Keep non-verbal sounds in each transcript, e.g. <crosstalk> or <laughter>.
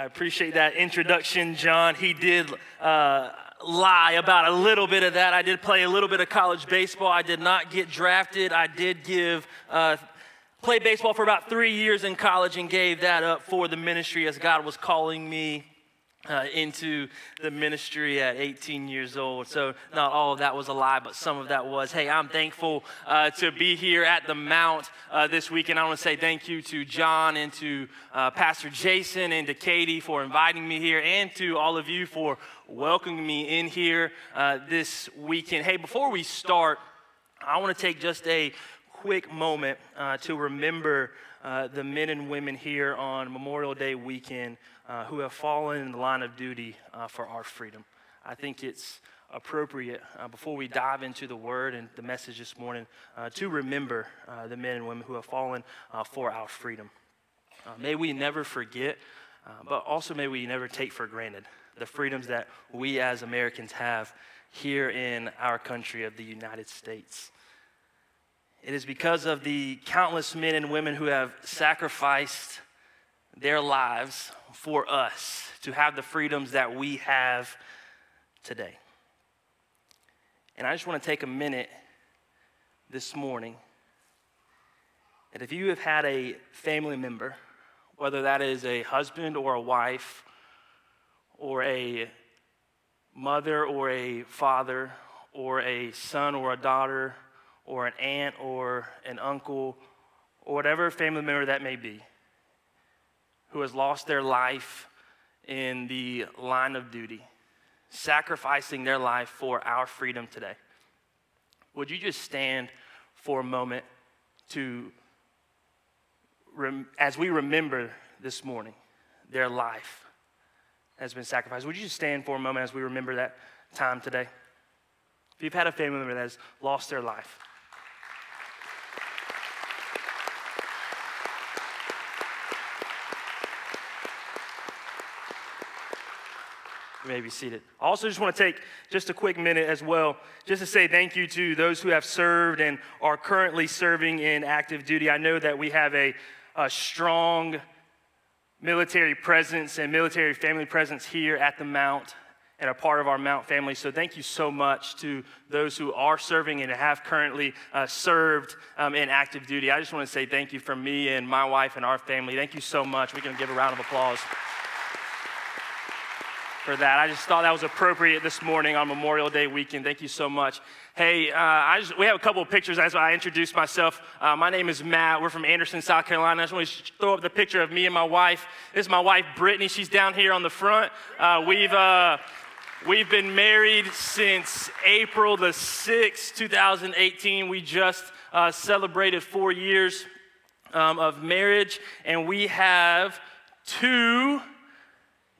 I appreciate that introduction, John. He did uh, lie about a little bit of that. I did play a little bit of college baseball. I did not get drafted. I did give. Uh, baseball for about three years in college and gave that up for the ministry as God was calling me uh, into the ministry at 18 years old. So, not all of that was a lie, but some of that was. Hey, I'm thankful uh, to be here at the Mount uh, this week, and I want to say thank you to John and to uh, Pastor Jason and to Katie for inviting me here, and to all of you for welcoming me in here uh, this weekend. Hey, before we start, I want to take just a quick moment uh, to remember the men and women here on Memorial Day weekend uh, who have fallen in the line of duty uh, for our freedom. I think it's appropriate uh, before we dive into the word and the message this morning uh, to remember uh, the men and women who have fallen uh, for our freedom. may we never forget, but also may we never take for granted the freedoms that we as Americans have here in our country of the United States. It is because of the countless men and women who have sacrificed their lives for us to have the freedoms that we have today. And I just want to take a minute this morning that if you have had a family member, whether that is a husband or a wife, or a mother or a father, or a son or a daughter, or an aunt or an uncle, or whatever family member that may be, who has lost their life in the line of duty, sacrificing their life for our freedom today. Would you just stand for a moment to, as we remember this morning, their life has been sacrificed? Would you just stand for a moment as we remember that time today? If you've had a family member that has lost their life, You may be seated. I also just want to take just a quick minute as well, just to say thank you to those who have served and are currently serving in active duty. I know that we have a, a strong military presence and military family presence here at the Mount and a part of our Mount family. So thank you so much to those who are serving and have currently uh, served um, in active duty. I just want to say thank you from me and my wife and our family. Thank you so much. We can give a round of applause for that. I just thought that was appropriate this morning on Memorial Day weekend. Thank you so much. Hey, uh, I just, we have a couple of pictures as I introduce myself. Uh, my name is Matt. We're from Anderson, South Carolina. I just want to throw up the picture of me and my wife. This is my wife, Brittany. She's down here on the front. Uh, we've, uh, we've been married since April the 6th, 2018. We just uh, celebrated four years um, of marriage, and we have two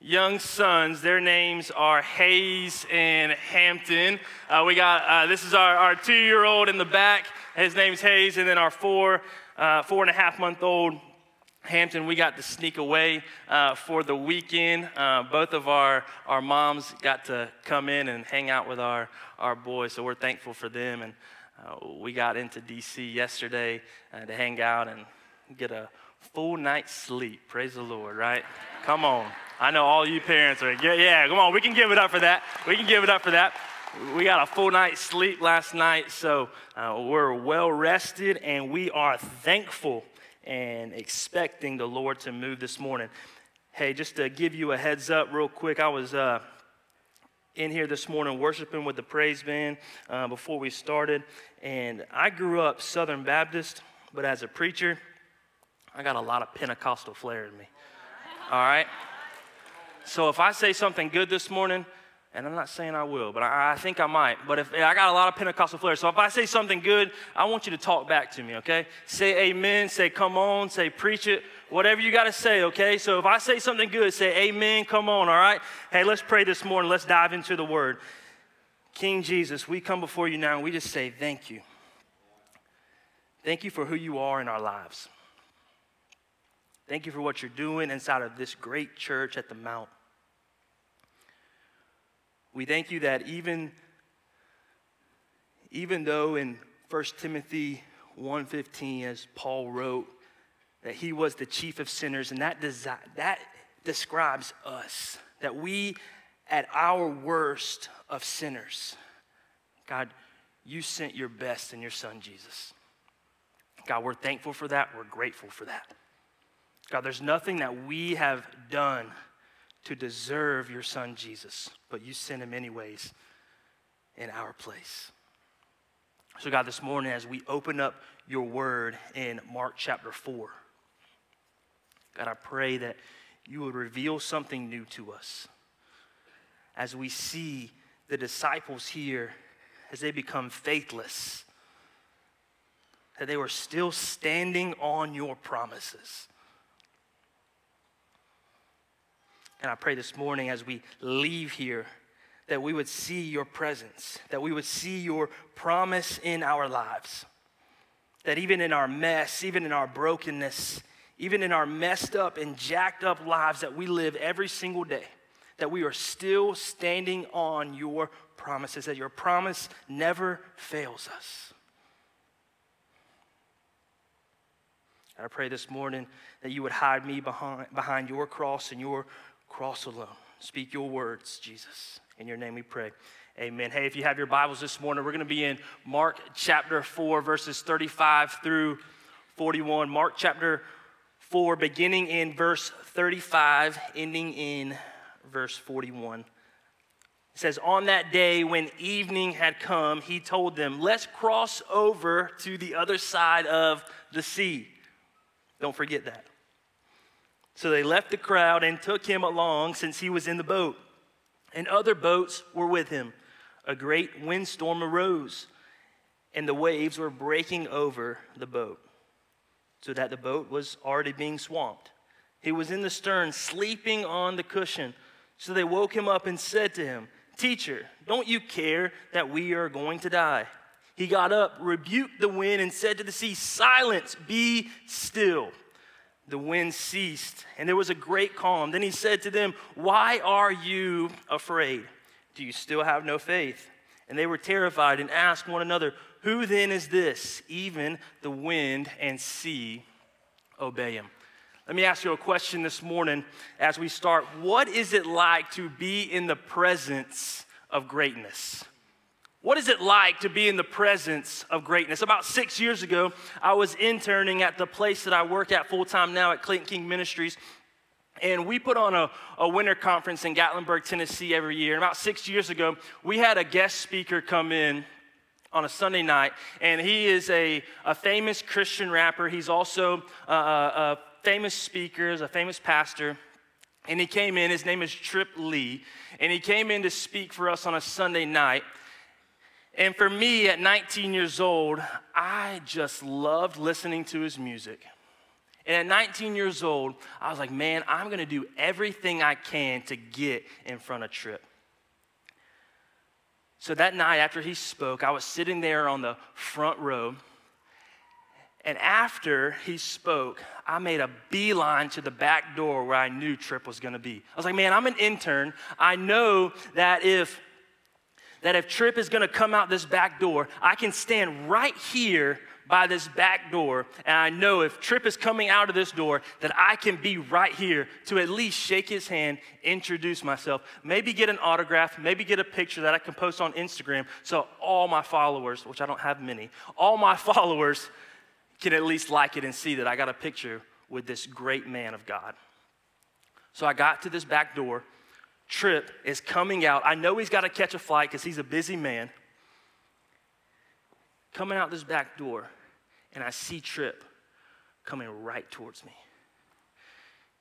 young sons. Their names are Hayes and Hampton. Uh, we got uh, this is our, our two year old in the back. His name's Hayes, and then our four uh, four and a half month old Hampton. We got to sneak away uh, for the weekend. Uh, both of our our moms got to come in and hang out with our our boys, so we're thankful for them. And uh, we got into DC yesterday to hang out and get a full night's sleep. Praise the Lord, right? Come on. I know all you parents are, yeah, yeah, come on, we can give it up for that. We can give it up for that. We got a full night's sleep last night, so uh, we're well rested and we are thankful and expecting the Lord to move this morning. Hey, just to give you a heads up, real quick, I was uh, in here this morning worshiping with the praise band uh, before we started, and I grew up Southern Baptist, but as a preacher, I got a lot of Pentecostal flair in me. All right? So if I say something good this morning, and I'm not saying I will, but I, I, think I might. But if I got a lot of Pentecostal flair, so if I say something good, I want you to talk back to me, okay? Say amen, say come on, say preach it, whatever you got to say, okay? So if I say something good, say amen, come on, all right? Hey, let's pray this morning. Let's dive into the word. King Jesus, we come before you now and we just say thank you. Thank you for who you are in our lives. Thank you for what you're doing inside of this great church at the Mount. We thank you that even, even though in 1 Timothy 1.15, as Paul wrote, that he was the chief of sinners, and that, desi- that describes us that we, at our worst of sinners, God, you sent your best in your son, Jesus. God, we're thankful for that. We're grateful for that. God, there's nothing that we have done to deserve your son, Jesus, but you sent him anyways in our place. So, God, this morning, as we open up your word in Mark chapter 4, God, I pray that you would reveal something new to us as we see the disciples here as they become faithless, that they were still standing on your promises. And I pray this morning as we leave here that we would see your presence, that we would see your promise in our lives. That even in our mess, even in our brokenness, even in our messed up and jacked up lives that we live every single day, that we are still standing on your promises, that your promise never fails us. I pray this morning that you would hide me behind, behind your cross and your cross alone. Speak your words, Jesus. In your name we pray. Amen. Hey, if you have your Bibles this morning, we're going to be in Mark chapter 4, verses 35 through 41. Mark chapter 4, beginning in verse 35, ending in verse 41. It says, On that day when evening had come, he told them, Let's cross over to the other side of the sea. Don't forget that. So they left the crowd and took him along since he was in the boat. And other boats were with him. A great windstorm arose, and the waves were breaking over the boat so that the boat was already being swamped. He was in the stern, sleeping on the cushion. So they woke him up and said to him, Teacher, don't you care that we are going to die? He got up, rebuked the wind, and said to the sea, Silence, be still. The wind ceased, and there was a great calm. Then he said to them, Why are you afraid? Do you still have no faith? And they were terrified and asked one another, who then is this? Even the wind and sea obey him. Let me ask you a question this morning as we start. What is it like to be in the presence of greatness? What is it like to be in the presence of greatness? About six years ago, I was interning at the place that I work at full time now at Clayton King Ministries. And we put on a, a winter conference in Gatlinburg, Tennessee every year. And about six years ago, we had a guest speaker come in on a Sunday night, and he is a, a famous Christian rapper. He's also a, a famous speaker, a famous pastor. And he came in, his name is Trip Lee, and he came in to speak for us on a Sunday night. And for me, at 19 years old, I just loved listening to his music. And at 19 years old, I was like, man, I'm gonna do everything I can to get in front of Trip. So that night after he spoke, I was sitting there on the front row. And after he spoke, I made a beeline to the back door where I knew Trip was gonna be. I was like, man, I'm an intern. I know that if that if Trip is gonna come out this back door, I can stand right here by this back door, and I know if Trip is coming out of this door, that I can be right here to at least shake his hand, introduce myself, maybe get an autograph, maybe get a picture that I can post on Instagram so all my followers, which I don't have many, all my <laughs> followers can at least like it and see that I got a picture with this great man of God. So I got to this back door. Trip is coming out. I know he's got to catch a flight because he's a busy man. Coming out this back door, and I see Trip coming right towards me.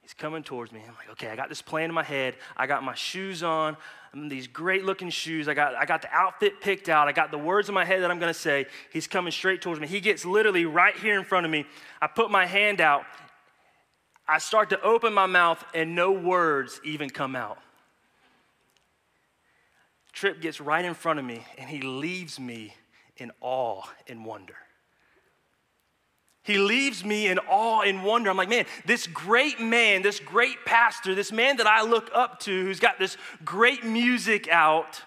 He's coming towards me. I'm like, okay, I got this plan in my head. I got my shoes on, I'm in these great looking shoes. I got, I got the outfit picked out. I got the words in my head that I'm going to say. He's coming straight towards me. He gets literally right here in front of me. I put my hand out. I start to open my mouth, and no words even come out. Trip gets right in front of me, and he leaves me in awe and wonder. He leaves me in awe and wonder. I'm like, man, this great man, this great pastor, this man that I look up to, who's got this great music out,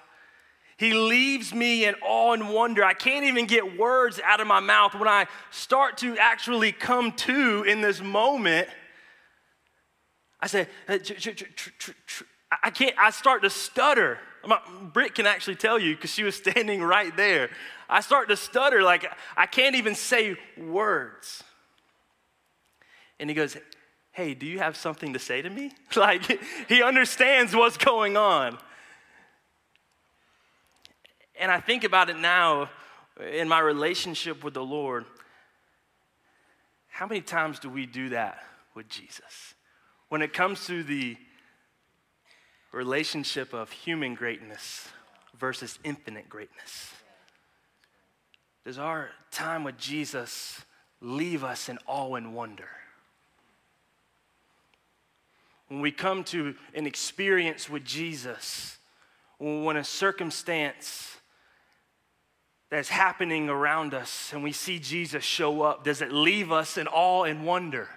he leaves me in awe and wonder. I can't even get words out of my mouth when I start to actually come to in this moment. I say, I can't, I start to stutter. Britt can actually tell you because she was <laughs> standing right there. I start to stutter, like I can't even say words. And he goes, Hey, do you have something to say to me? <laughs> Like he understands what's going on. And I think about it now in my relationship with the Lord. How many times do we do that with Jesus? When it comes to the relationship of human greatness versus infinite greatness. Does our time with Jesus leave us in awe and wonder? When we come to an experience with Jesus, when a circumstance that's happening around us and we see Jesus show up, does it leave us in awe and wonder?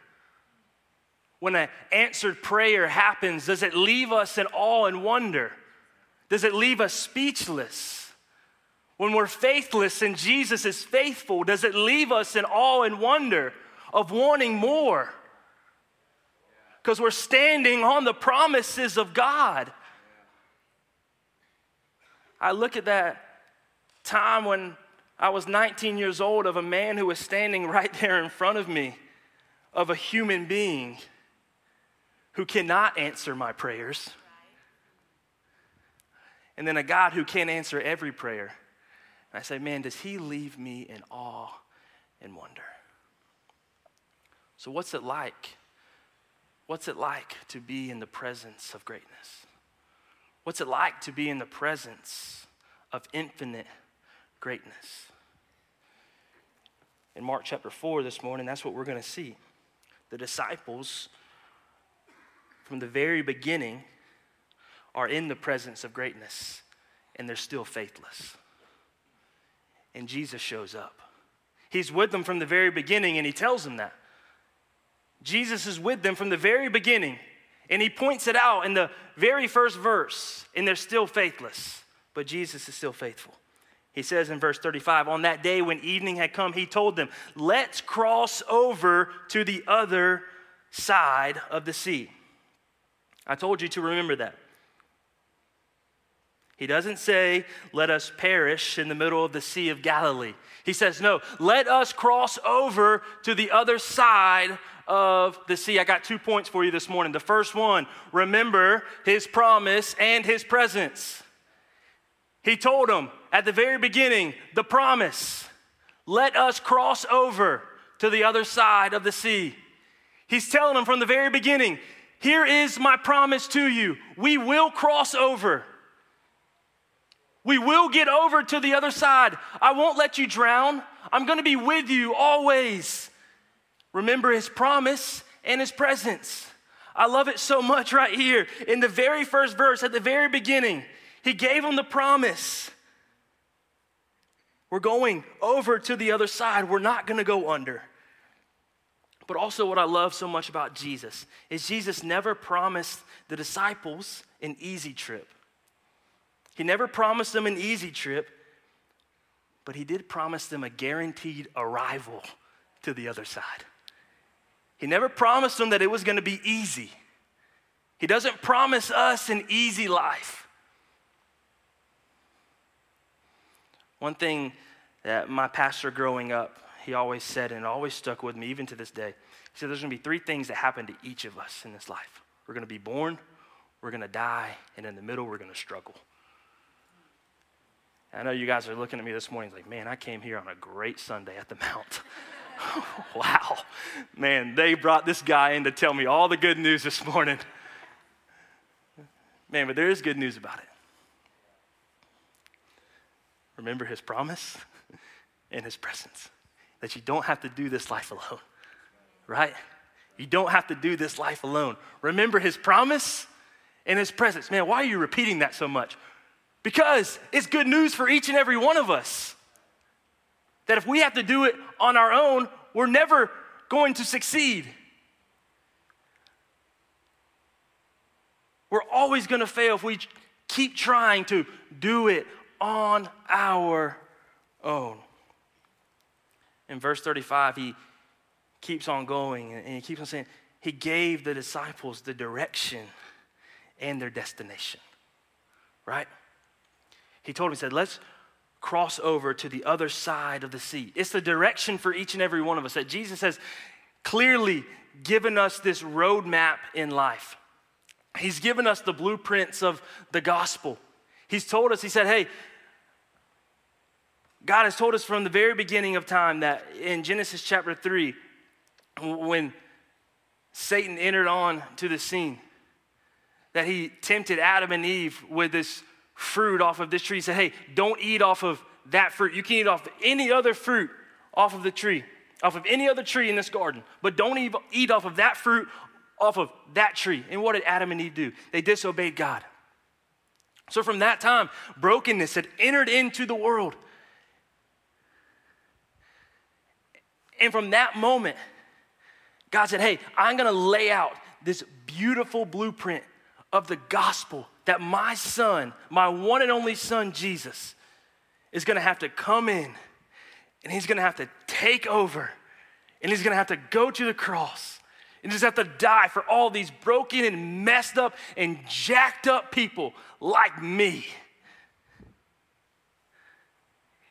When an answered prayer happens, does it leave us in awe and wonder? Does it leave us speechless? When we're faithless and Jesus is faithful, does it leave us in awe and wonder of wanting more? Because we're standing on the promises of God. I look at that time when I was 19 years old of a man who was standing <laughs> right there in front of me, of a human being who cannot answer my prayers, and then a God who can't answer every prayer. And I say, man, does he leave me in awe and wonder? So, what's it like? What's it like to be in the presence of greatness? What's it like to be in the presence of infinite greatness? In Mark chapter 4 this morning, that's what we're going to see. The disciples from the very beginning are in the presence of greatness and they're still faithless. And Jesus shows up. He's with them from the very beginning and he tells them that. Jesus is with them from the very beginning and he points it out in the very first verse and they're still faithless, but Jesus is still faithful. He says in verse 35 On that day when evening had come, he told them, Let's cross over to the other side of the sea. I told you to remember that. He doesn't say, let us perish in the middle of the Sea of Galilee. He says, no, let us cross over to the other side of the sea. I got two points for you this morning. The first one, remember his promise and his presence. He told them at the very beginning, the promise, let us cross over to the other side of the sea. He's telling them from the very beginning, here is my promise to you we will cross over. We will get over to the other side. I won't let you drown. I'm going to be with you always. Remember his promise and his presence. I love it so much right here. In the very first verse, at the very beginning, he gave them the promise. We're going over to the other side. We're not going to go under. But also, what I love so much about Jesus is Jesus never promised the disciples an easy trip. He never promised them an easy trip, but he did promise them a guaranteed arrival to the other side. He never promised them that it was going to be easy. He doesn't promise us an easy life. One thing that my pastor growing up he always said, and it always stuck with me, even to this day. He said, There's going to be three things that happen to each of us in this life we're going to be born, we're going to die, and in the middle, we're going to struggle. I know you guys are looking at me this morning like, man, I came here on a great Sunday at the Mount. <laughs> wow. Man, they brought this guy in to tell me all the good news this morning. Man, but there is good news about it. Remember his promise <laughs> and his presence that you don't have to do this life alone, right? You don't have to do this life alone. Remember his promise and his presence. Man, why are you repeating that so much? Because it's good news for each and every one of us. That if we have to do it on our own, we're never going to succeed. We're always going to fail if we keep trying to do it on our own in verse 35, he keeps on going and he keeps on saying, he gave the disciples the direction and their destination, right? He told them, he said, let's cross over to the other side of the sea. It's the direction for each and every one of us that Jesus has clearly given us this roadmap in life. He's given us the blueprints of the gospel. He's told us, He said, hey, God has told us from the very beginning of time that in Genesis chapter 3, when Satan entered on to the scene, that he tempted Adam and Eve with this fruit off of this tree. He said, Hey, don't eat off of that fruit. You can eat off any other fruit off of the tree, off of any other tree in this garden, but don't eat off of that fruit off of that tree. And what did Adam and Eve do? They disobeyed God. So from that time, brokenness had entered into the world. And from that moment, God said, Hey, I'm gonna lay out this beautiful blueprint of the gospel that my son, my one and only son, Jesus, is gonna have to come in and he's gonna have to take over and he's gonna have to go to the cross and just have to die for all these broken and messed up and jacked up people like me.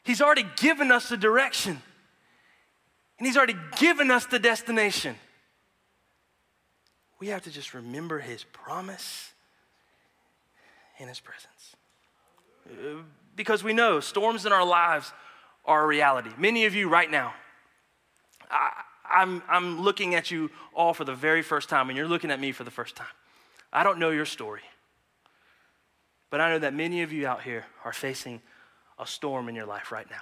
He's already given us the direction. And He's already given us the destination. We have to just remember His promise and His presence. Uh, because we know storms in our lives are a reality. Many of you right now, I, I'm, I'm looking at you all for the very first time, and you're looking at me for the first time. I don't know your story, but I know that many of you out here are facing a storm in your life right now.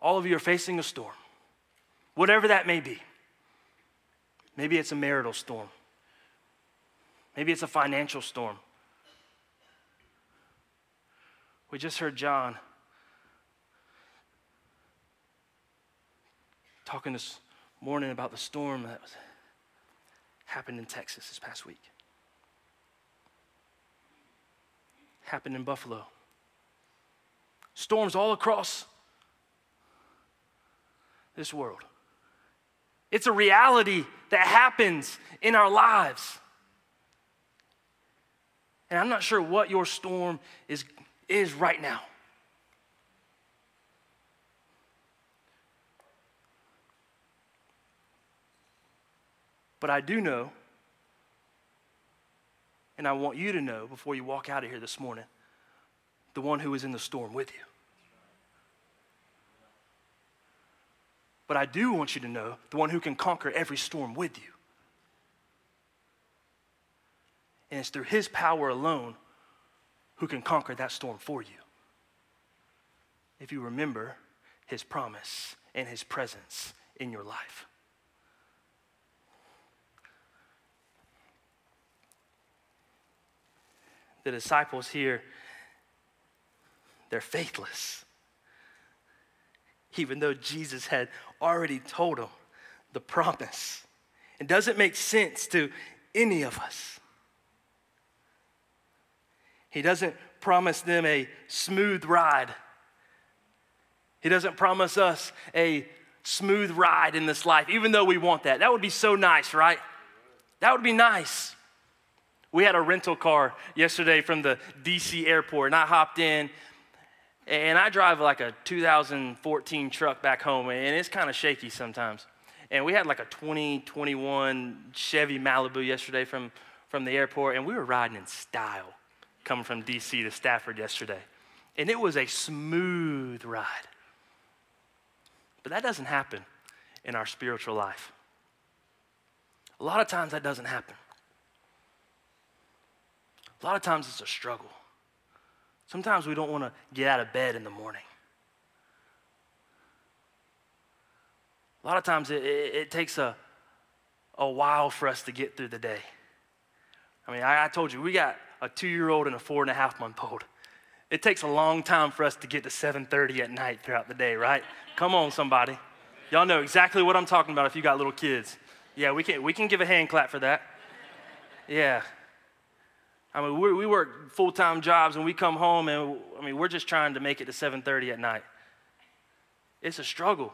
All of you are facing a storm, whatever that may be. Maybe it's a marital storm, maybe it's a financial storm. We just heard John talking this morning about the storm that was, happened in Texas this past week. Happened in Buffalo. Storms all across this world. It's a reality that happens in our lives. And I'm not sure what your storm is, is right now. But I do know, and I want you to know before you walk out of here this morning, the one who is in the storm with you. But I do want you to know the one who can conquer every storm with you. And it's through his power alone who can conquer that storm for you. If you remember his promise and his presence in your life. The disciples here, they're faithless even though Jesus had already told them the promise. It doesn't make sense to any of us. He doesn't promise them a smooth ride. He doesn't promise us a smooth ride in this life, even though we want that. That would be so nice, right? That would be nice. We had a rental car yesterday from the DC airport, and I hopped in and I drive like a 2014 truck back home, and it's kind of shaky sometimes. And we had like a 2021 Chevy Malibu yesterday from, from the airport, and we were riding in style coming from DC to Stafford yesterday. And it was a smooth ride. But that doesn't happen in our spiritual life. A lot of times that doesn't happen. A lot of times it's a struggle. Sometimes we don't want to get out of bed in the morning. A lot of times it, it, it takes a, a while for us to get through the day. I mean, I, I told you, we got a two year old and a four and a half month old. It takes a long time for us to get to 7:30 at night throughout the day, right? Come on, somebody. Y'all know exactly what I'm talking about if you got little kids. Yeah, we can, we can give a hand clap for that. Yeah, I mean, we, we work full time jobs and we come home and I mean, we're just trying to make it to 7:30 at night. It's a struggle.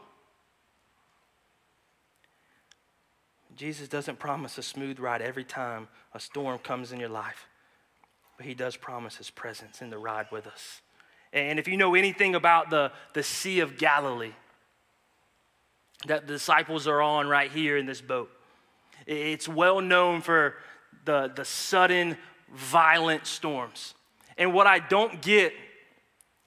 Jesus doesn't promise a smooth ride every time a storm comes in your life, but he does promise his presence in the ride with us. And if you know anything about the, the Sea of Galilee that the disciples are on right here in this boat, it's well known for the, the sudden, violent storms. And what I don't get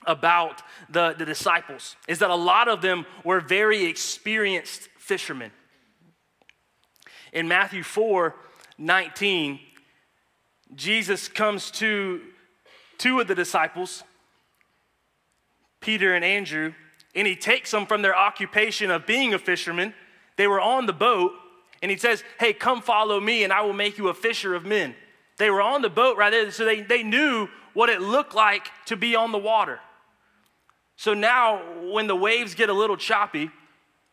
about the, the disciples is that a lot of them were very experienced fishermen. In Matthew 4 19, Jesus comes to two of the disciples, Peter and Andrew, and he takes them from their occupation of being a fisherman. They were on the boat, and he says, Hey, come follow me, and I will make you a fisher of men. They were on the boat right there, so they, they knew what it looked like to be on the water. So now, when the waves get a little choppy,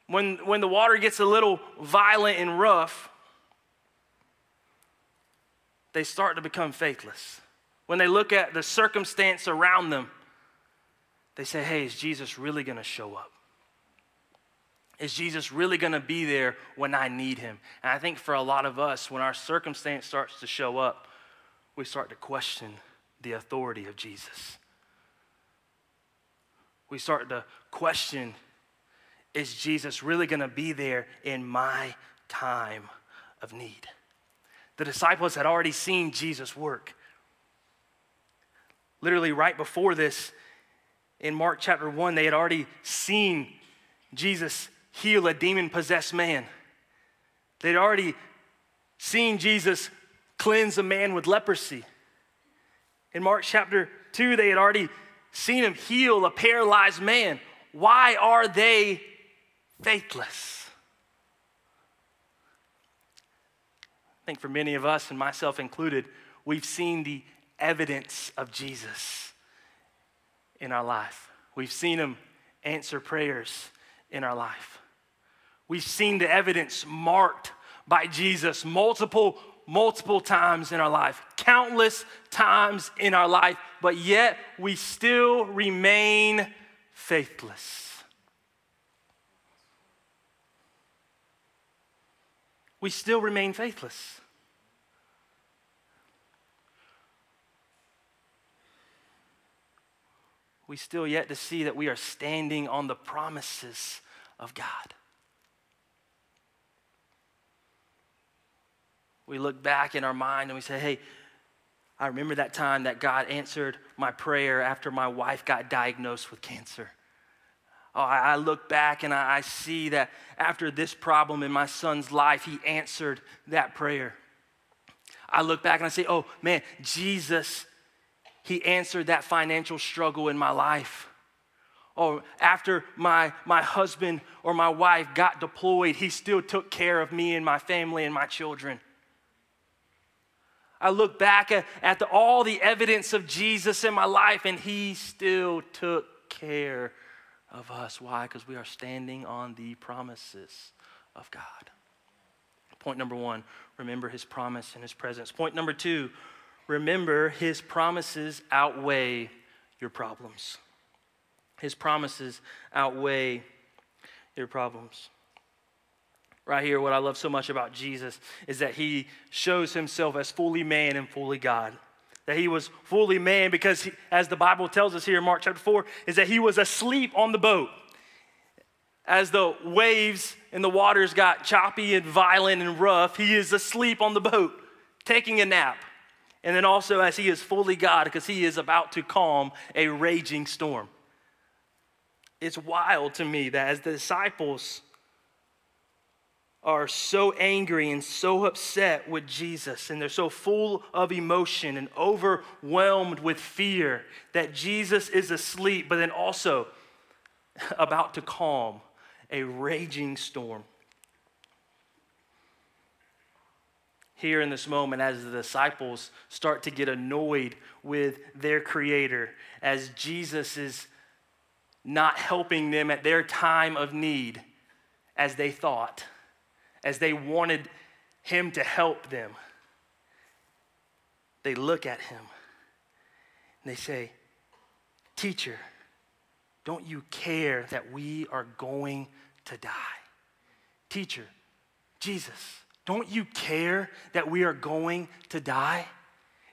when, when the water gets a little violent and rough, they start to become faithless. When they look at the circumstance around them, they say, Hey, is Jesus really going to show up? Is Jesus really going to be there when I need him? And I think for a lot of us, when our circumstance starts to show up, we start to question the authority of Jesus. We start to question is Jesus really going to be there in my time of need? The disciples had already seen Jesus work. Literally, right before this, in Mark chapter 1, they had already seen Jesus heal a demon possessed man. They'd already seen Jesus cleanse a man with leprosy. In Mark chapter 2, they had already seen him heal a paralyzed man. Why are they faithless? I think for many of us, and myself included, we've seen the evidence of Jesus in our life. We've seen him answer prayers in our life. We've seen the evidence marked by Jesus multiple multiple times in our life, countless times in our life, but yet we still remain faithless. We still remain faithless. We still yet to see that we are standing on the promises of God. We look back in our mind and we say, hey, I remember that time that God answered my prayer after my wife got diagnosed with cancer. Oh, I look back and I see that after this problem in my son's life, he answered that prayer. I look back and I say, oh man, Jesus, he answered that financial struggle in my life. Or oh, after my, my husband or my wife got deployed, he still took care of me and my family and my children. I look back at, at the, all the evidence of Jesus in my life, and He still took care of us. Why? Because we are standing on the promises of God. Point number one remember His promise and His presence. Point number two remember His promises outweigh your problems. His promises outweigh your problems right here, what I love so much about Jesus is that he shows himself as fully man and fully God. That he was fully man because, he, as the Bible tells us here in Mark chapter 4, is that he was asleep on the boat. As the waves and the waters got choppy and violent and rough, he is asleep on the boat, taking a nap. And then also, as he is fully God, because he is about to calm a raging storm. It's wild to me that as the disciples are so angry and so upset with Jesus, and they're so full of emotion and overwhelmed with fear that Jesus is asleep, but then also <laughs> about to calm a raging storm. Here in this moment, as the disciples start to get annoyed with their Creator, as Jesus is not helping them at their time of need as they thought as they wanted him to help them, they look at him and they say, Teacher, don't you care that we are going to die? Teacher, Jesus, Don't you care that we are going to die?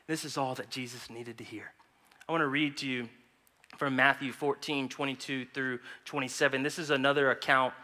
This is all that Jesus needed to hear. I want to read to you from Matthew 14, 22 through 27. This is another account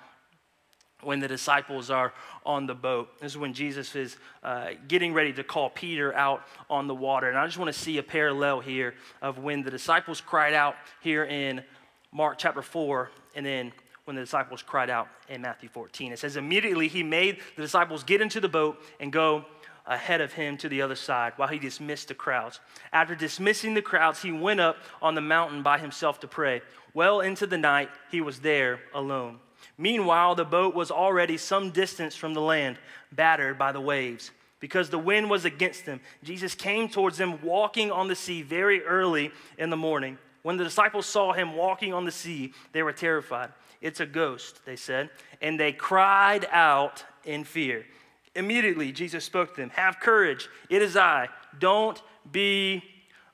when the disciples are on the boat. This is when Jesus is uh, getting ready to call Peter out on the water. And I just want to see a parallel here of when the disciples cried out here in Mark chapter 4, and then when the disciples cried out in Matthew 14. It says, Immediately he made the disciples get into the boat and go ahead of him to the other side while he dismissed the crowds. After dismissing the crowds, he went up on the mountain by himself to pray. Well into the night, he was there alone. Meanwhile, the boat was already some distance from the land, battered by the waves. Because the wind was against them, Jesus came towards them walking on the sea very early in the morning. When the disciples saw him walking on the sea, they were terrified. It's a ghost, they said, and they cried out in fear. Immediately, Jesus spoke to them Have courage, it is I. Don't be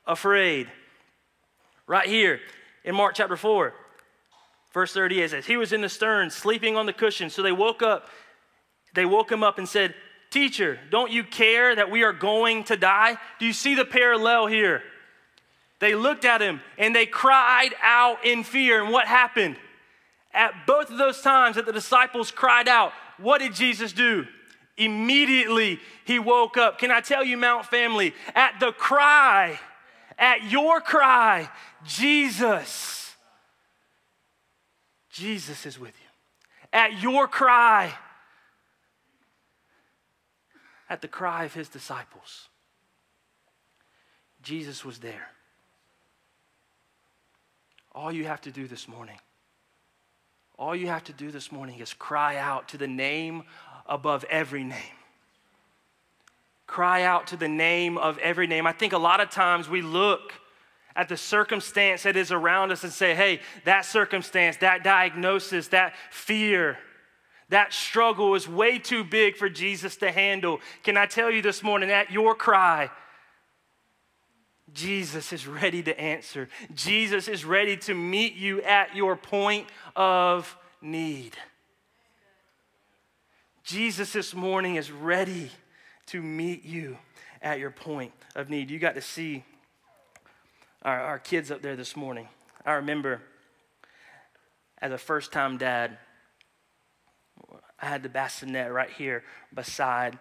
afraid. Right here in Mark chapter 4, verse 38 says, He was in the stern, sleeping on the cushion. So they woke up, they woke him up and said, Teacher, don't you care that we are going to die? Do you see the parallel here? They looked at him and they cried out in fear. And what happened? At both of those times that the disciples cried out, what did Jesus do? Immediately he woke up. Can I tell you, Mount family, at the cry, at your cry, Jesus, Jesus is with you. At your cry, at the cry of his disciples, Jesus was there. All you have to do this morning, all you have to do this morning is cry out to the name above every name. Cry out to the name of every name. I think a lot of times we look at the circumstance that is around us and say, hey, that circumstance, that diagnosis, that fear, that struggle is way too big for Jesus to handle. Can I tell you this morning, at your cry, Jesus is ready to answer. Jesus is ready to meet you at your point of need. Jesus this morning is ready to meet you at your point of need. You got to see our, our kids up there this morning. I remember as a first time dad, I had the bassinet right here beside,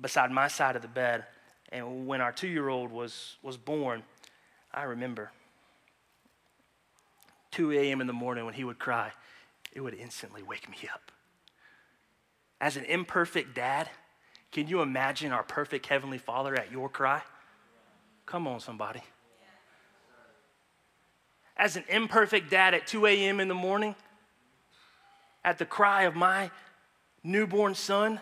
beside my side of the bed. And when our two year old was, was born, I remember 2 a.m. in the morning when he would cry, it would instantly wake me up. As an imperfect dad, can you imagine our perfect Heavenly Father at your cry? Come on, somebody. As an imperfect dad at 2 a.m. in the morning, at the cry of my newborn son,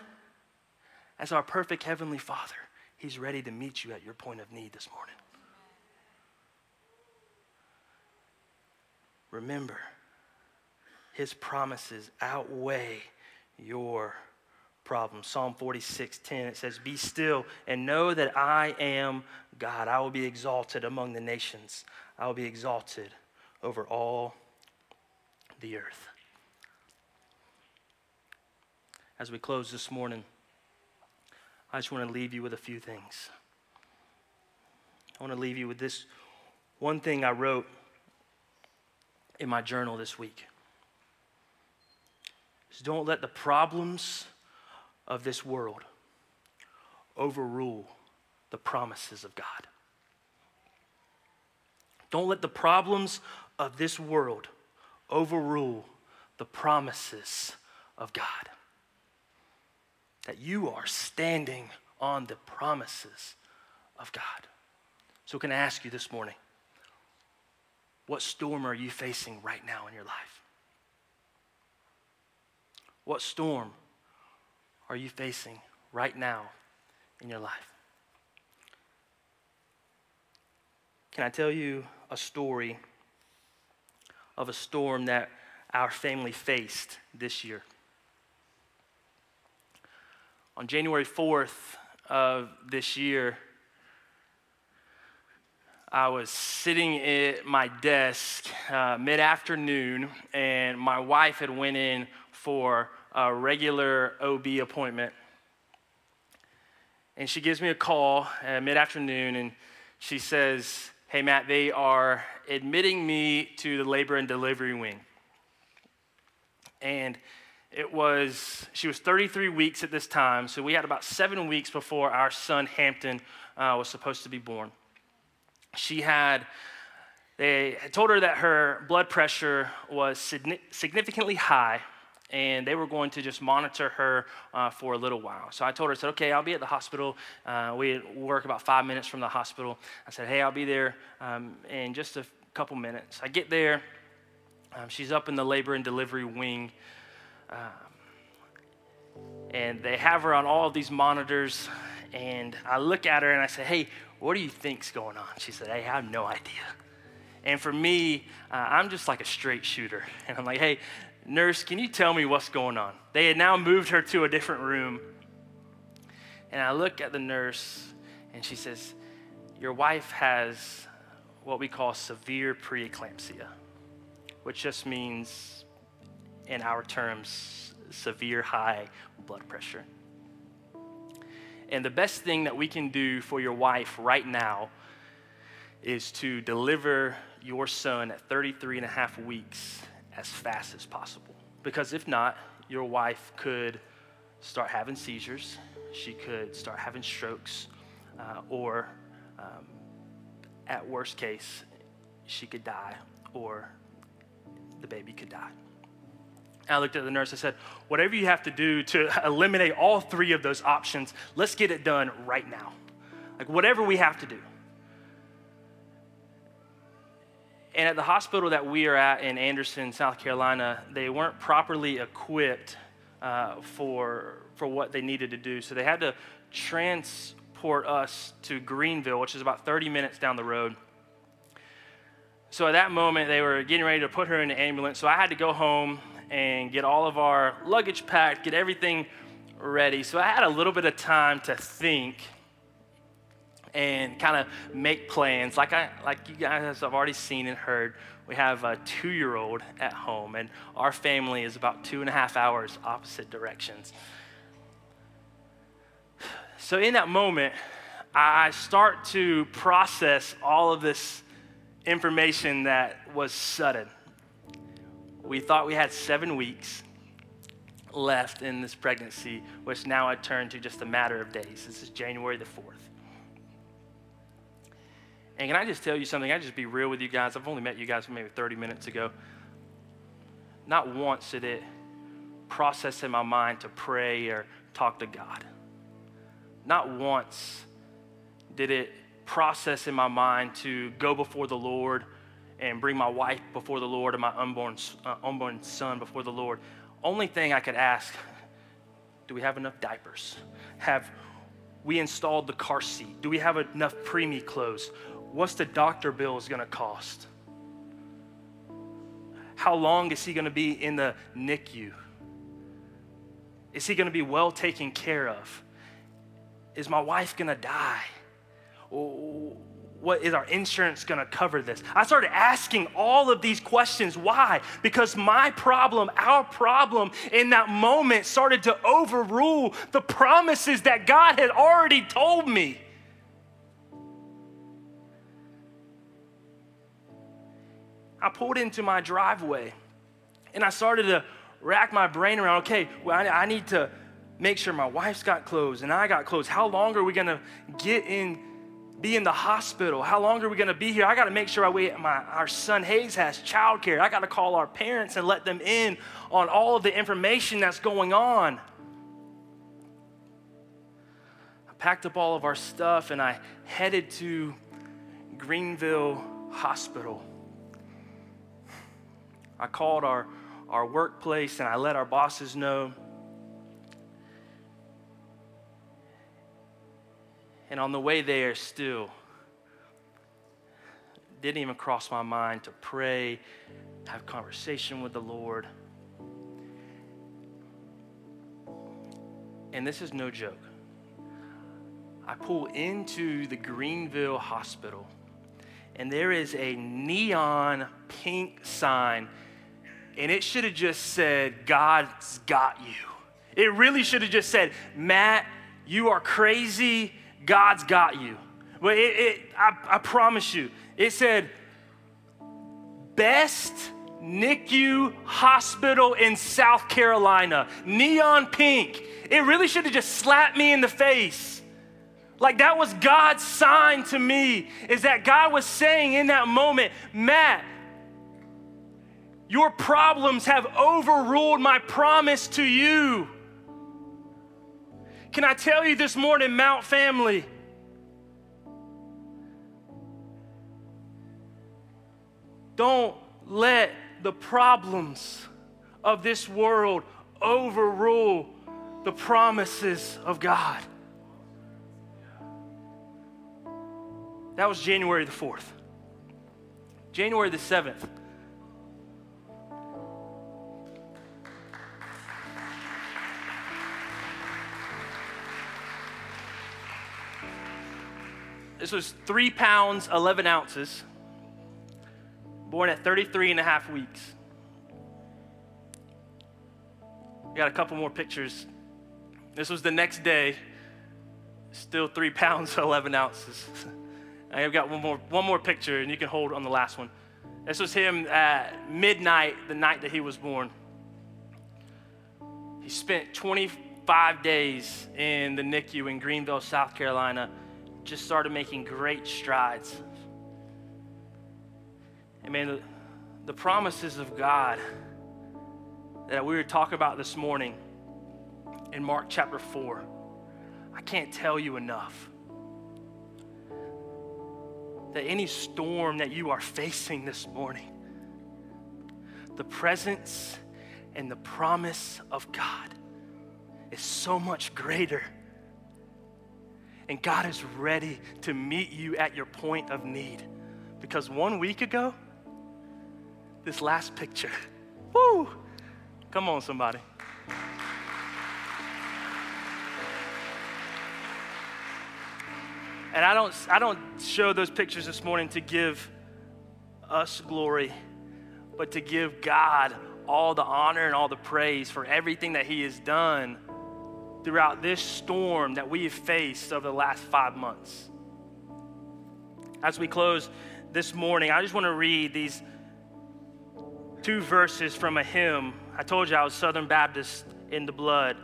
as our perfect Heavenly Father, He's ready to meet you at your point of need this morning. Remember, His promises outweigh your problems. Psalm 46 10, it says, Be still and know that I am God. I will be exalted among the nations, I will be exalted over all the earth. As we close this morning, I just want to leave you with a few things. I want to leave you with this one thing I wrote in my journal this week. Is don't let the problems of this world overrule the promises of God. Don't let the problems of this world overrule the promises of God that you are standing on the promises of God. So, can I ask you this morning, what storm are you facing right now in your life? What storm are you facing right now in your life? Can I tell you a story of a storm that our family faced this year? On January 4th of this year, I was sitting at my desk uh, mid-afternoon, and my wife had went in for a regular OB appointment And she gives me a call mid afternoon and she says, Hey, Matt, they are admitting me to the labor and delivery wing. And it was, she was 33 weeks at this time, so we had about seven weeks before our son Hampton uh, was supposed to be born. She had, they had told her that her blood pressure was significantly high, and they were going to just monitor her uh, for a little while. So I told her, I said, okay, I'll be at the hospital. Uh, we work about five minutes from the hospital. I said, hey, I'll be there um, in just a couple minutes. I get there. Um, she's up in the labor and delivery wing. Um, and they have her on all these monitors. And I look at her and I say, Hey, what do you think's going on? She said, Hey, I have no idea. And for me, uh, I'm just like a straight shooter. <laughs> And I'm like, Hey, nurse, can you tell me what's going on? They had now moved her to a different room. And I look at the nurse and she says, Your wife has what we call severe preeclampsia, which just means in our terms, severe high blood pressure. And the best thing that we can do for your wife right now is to deliver your son at 33 and a half weeks as fast as possible. Because if not, your wife could start having seizures, she could start having strokes, uh, or um, at worst case, she could die, or the baby could die. I looked at the nurse. I said, whatever you have to do to eliminate all three of those options, let's get it done right now. Like, whatever we have to do. And at the hospital that we are at in Anderson, South Carolina, they weren't properly equipped uh, for, for what they needed to do. So they had to transport us to Greenville, which is about 30 minutes down the road. So at that moment, they were getting ready to put her in the ambulance. So I had to go home and get all of our luggage packed, get everything ready. So I had a little bit of time to think and kind of make plans. Like I, like you guys have already seen and heard, we have a two-year-old at home, and our family is about two and a half hours opposite directions. So in that moment, I start to process all of this information that was sudden we thought we had seven weeks left in this pregnancy, which now had turned to just a matter of days. This is January the 4th. And can I just tell you something? I just be real with you guys. I've only met you guys maybe 30 minutes ago. Not once did it process in my mind to pray or talk to God. Not once did it process in my mind to go before the Lord and bring my wife before the Lord and my unborn, uh, unborn son before the Lord. Only thing I could ask do we have enough diapers? Have we installed the car seat? Do we have enough preemie clothes? What's the doctor bill is going to cost? How long is he going to be in the NICU? Is he going to be well taken care of? Is my wife going to die? what is our insurance going to cover this? I started asking all of these questions. Why? Because my problem, our problem in that moment started to overrule the promises that God had already told me. I pulled into my driveway and I started to rack my brain around okay, well, I, I need to make sure my wife's got clothes and I got clothes. How long are we going to get in be in the hospital? How long are we going to be here? I got to make sure my, our son Hayes has childcare. I got to call our parents and let them in on all of the information that's going on. I packed up all of our stuff and I headed to Greenville Hospital. I called our, our workplace and I let our bosses know. And on the way there, still, didn't even cross my mind to pray, have conversation with the Lord. And this is no joke. I pull into the Greenville Hospital, and there is a neon pink sign, and it should have just said, God's got you. It really should have just said, Matt You are crazy. God's got you. But it, it I, I promise you, it said, best NICU hospital in South Carolina, neon pink. It really should have just slapped me in the face. Like that was God's sign to me, is that God was saying in that moment, Matt, your problems have overruled my promise to you. Can I tell you this morning, Mount family? Don't let the problems of this world overrule the promises of God. That was January the 4th. January the 7th. This was three pounds, 11 ounces born at 33 and a half weeks. We got a couple more pictures. This was the next day, still three pounds, <laughs> 11 ounces. <laughs> I've got one more, one more picture, and you can hold on the last one. This was him at midnight, the night that he was born. He spent 25 days in the NICU in Greenville, South Carolina, just started making great strides. And man, the, the promises of God that we were talking about this morning in Mark chapter 4, I can't tell you enough. That any storm that you are facing this morning, the presence and the promise of God is so much greater. And God is ready to meet you at your point of need. Because one week ago, this last picture. <laughs> Woo! Come on, somebody. And I don't, I don't show those pictures this morning to give us glory, but to give God all the honor and all the praise for everything that He has done throughout this storm that we have faced over the last five months. As we close this morning, I just want to read these two verses from a hymn. I told you I was Southern Baptist in the blood.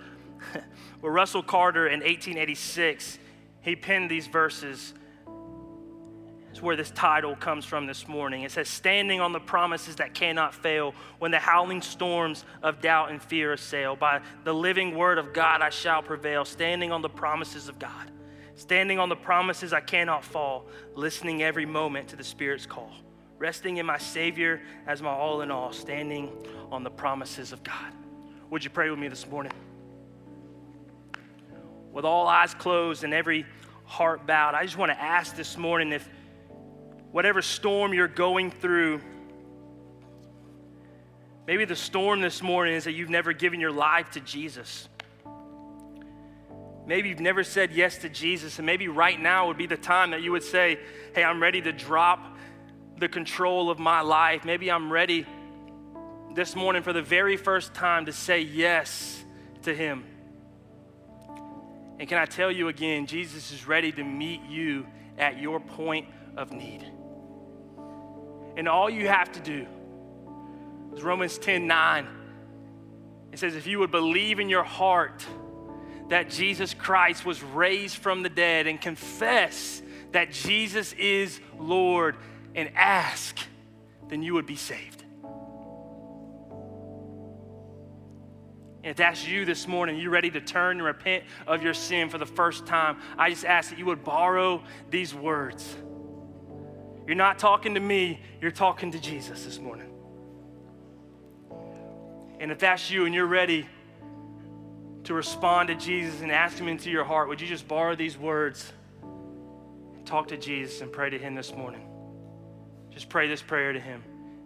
<laughs> Where Russell Carter in 1886, he penned these verses. Where this title comes from this morning. It says, Standing on the promises that cannot fail, when the howling storms of doubt and fear assail, by the living word of God I shall prevail, standing on the promises of God, standing on the promises I cannot fall, listening every moment to the Spirit's call resting in my Savior as my all in all, standing on the promises of God. Would you pray with me this morning? With all eyes closed and every heart bowed, I just want to ask this morning if whatever storm you're going through, maybe the storm this morning is that you've never given your life to Jesus. Maybe you've never said yes to Jesus, and maybe right now would be the time that you would say, Hey, I'm ready to drop the control of my life. Maybe I'm ready this morning for the very first time to say yes to Him. And can I tell you again, Jesus is ready to meet you at your point of need. And all you have to do is Romans 10 9. It says, if you would believe in your heart that Jesus Christ was raised from the dead and confess that Jesus is Lord, and ask, then you would be saved. And if that's you this morning, you're ready to turn and repent of your sin for the first time, I just ask that you would borrow these words. You're not talking to me, you're talking to Jesus this morning. And if that's you and you're ready to respond to Jesus and ask Him into your heart, would you just borrow these words? And talk to Jesus and pray to Him this morning. Just pray this prayer to Him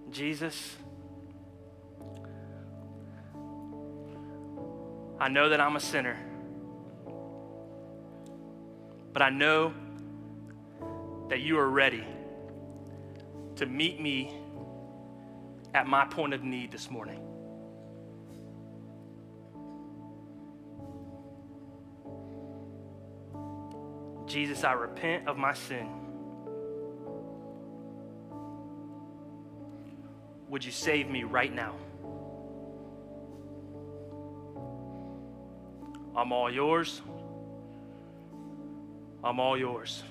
Jesus, I know that I'm a sinner, but I know that you are ready to meet me at my point of need this morning. Jesus, I repent of my sin. Would you save me right now? I'm all yours. I'm all yours.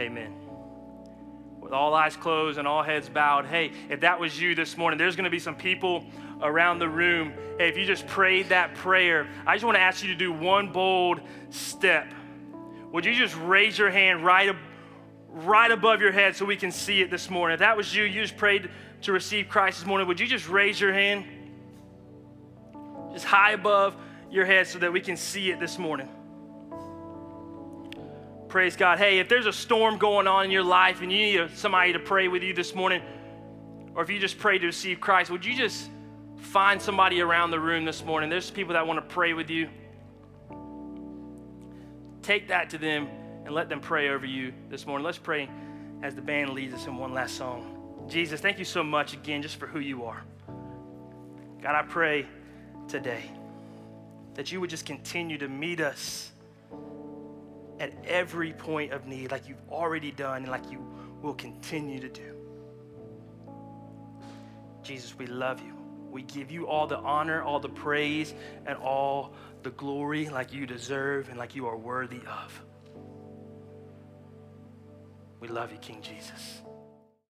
Amen. With all eyes closed and all heads bowed, hey, if that was you this morning, there's going to be some people around the room. Hey, if you just prayed that prayer, I just want to ask you to do one bold step. Would you just raise your hand right, right above your head so we can see it this morning? If that was you, you just prayed to receive Christ this morning, would you just raise your hand? Just high above your head so that we can see it this morning. Praise God. Hey, if there's a storm going on in your life and you need somebody to pray with you this morning, or if you just pray to receive Christ, would you just find somebody around the room this morning? There's people that want to pray with you. Take that to them and let them pray over you this morning. Let's pray as the band leads us in one last song. Jesus, thank you so much again just for who you are. God, I pray today that you would just continue to meet us at every point of need, like you've already done and like you will continue to do. Jesus, we love you. We give you all the honor, all the praise, and all the glory like you deserve and like you are worthy of. We love you, King Jesus.